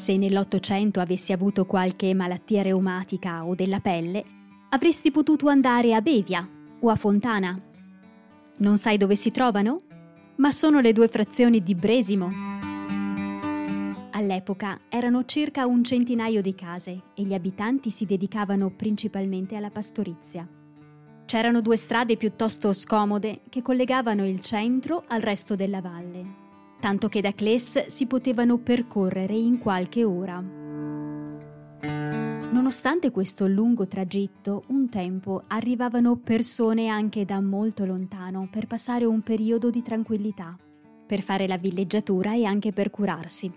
Se nell'Ottocento avessi avuto qualche malattia reumatica o della pelle, avresti potuto andare a Bevia o a Fontana. Non sai dove si trovano? Ma sono le due frazioni di Bresimo. All'epoca erano circa un centinaio di case e gli abitanti si dedicavano principalmente alla pastorizia. C'erano due strade piuttosto scomode che collegavano il centro al resto della valle, tanto che da Cles si potevano percorrere in qualche ora. Nonostante questo lungo tragitto, un tempo arrivavano persone anche da molto lontano per passare un periodo di tranquillità, per fare la villeggiatura e anche per curarsi.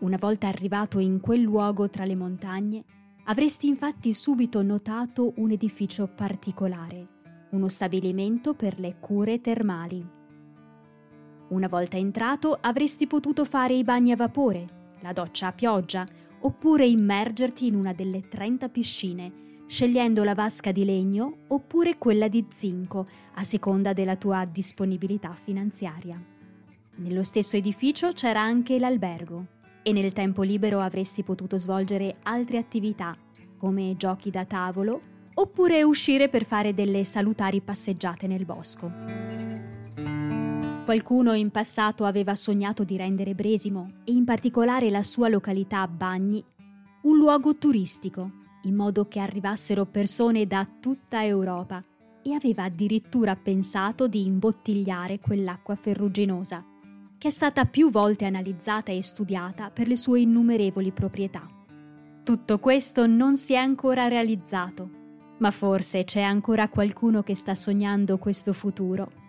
Una volta arrivato in quel luogo tra le montagne, avresti infatti subito notato un edificio particolare, uno stabilimento per le cure termali. Una volta entrato avresti potuto fare i bagni a vapore, la doccia a pioggia, oppure immergerti in una delle 30 piscine, scegliendo la vasca di legno oppure quella di zinco, a seconda della tua disponibilità finanziaria. Nello stesso edificio c'era anche l'albergo e nel tempo libero avresti potuto svolgere altre attività, come giochi da tavolo, oppure uscire per fare delle salutari passeggiate nel bosco. Qualcuno in passato aveva sognato di rendere Bresimo, e in particolare la sua località Bagni, un luogo turistico, in modo che arrivassero persone da tutta Europa, e aveva addirittura pensato di imbottigliare quell'acqua ferruginosa, che è stata più volte analizzata e studiata per le sue innumerevoli proprietà. Tutto questo non si è ancora realizzato, ma forse c'è ancora qualcuno che sta sognando questo futuro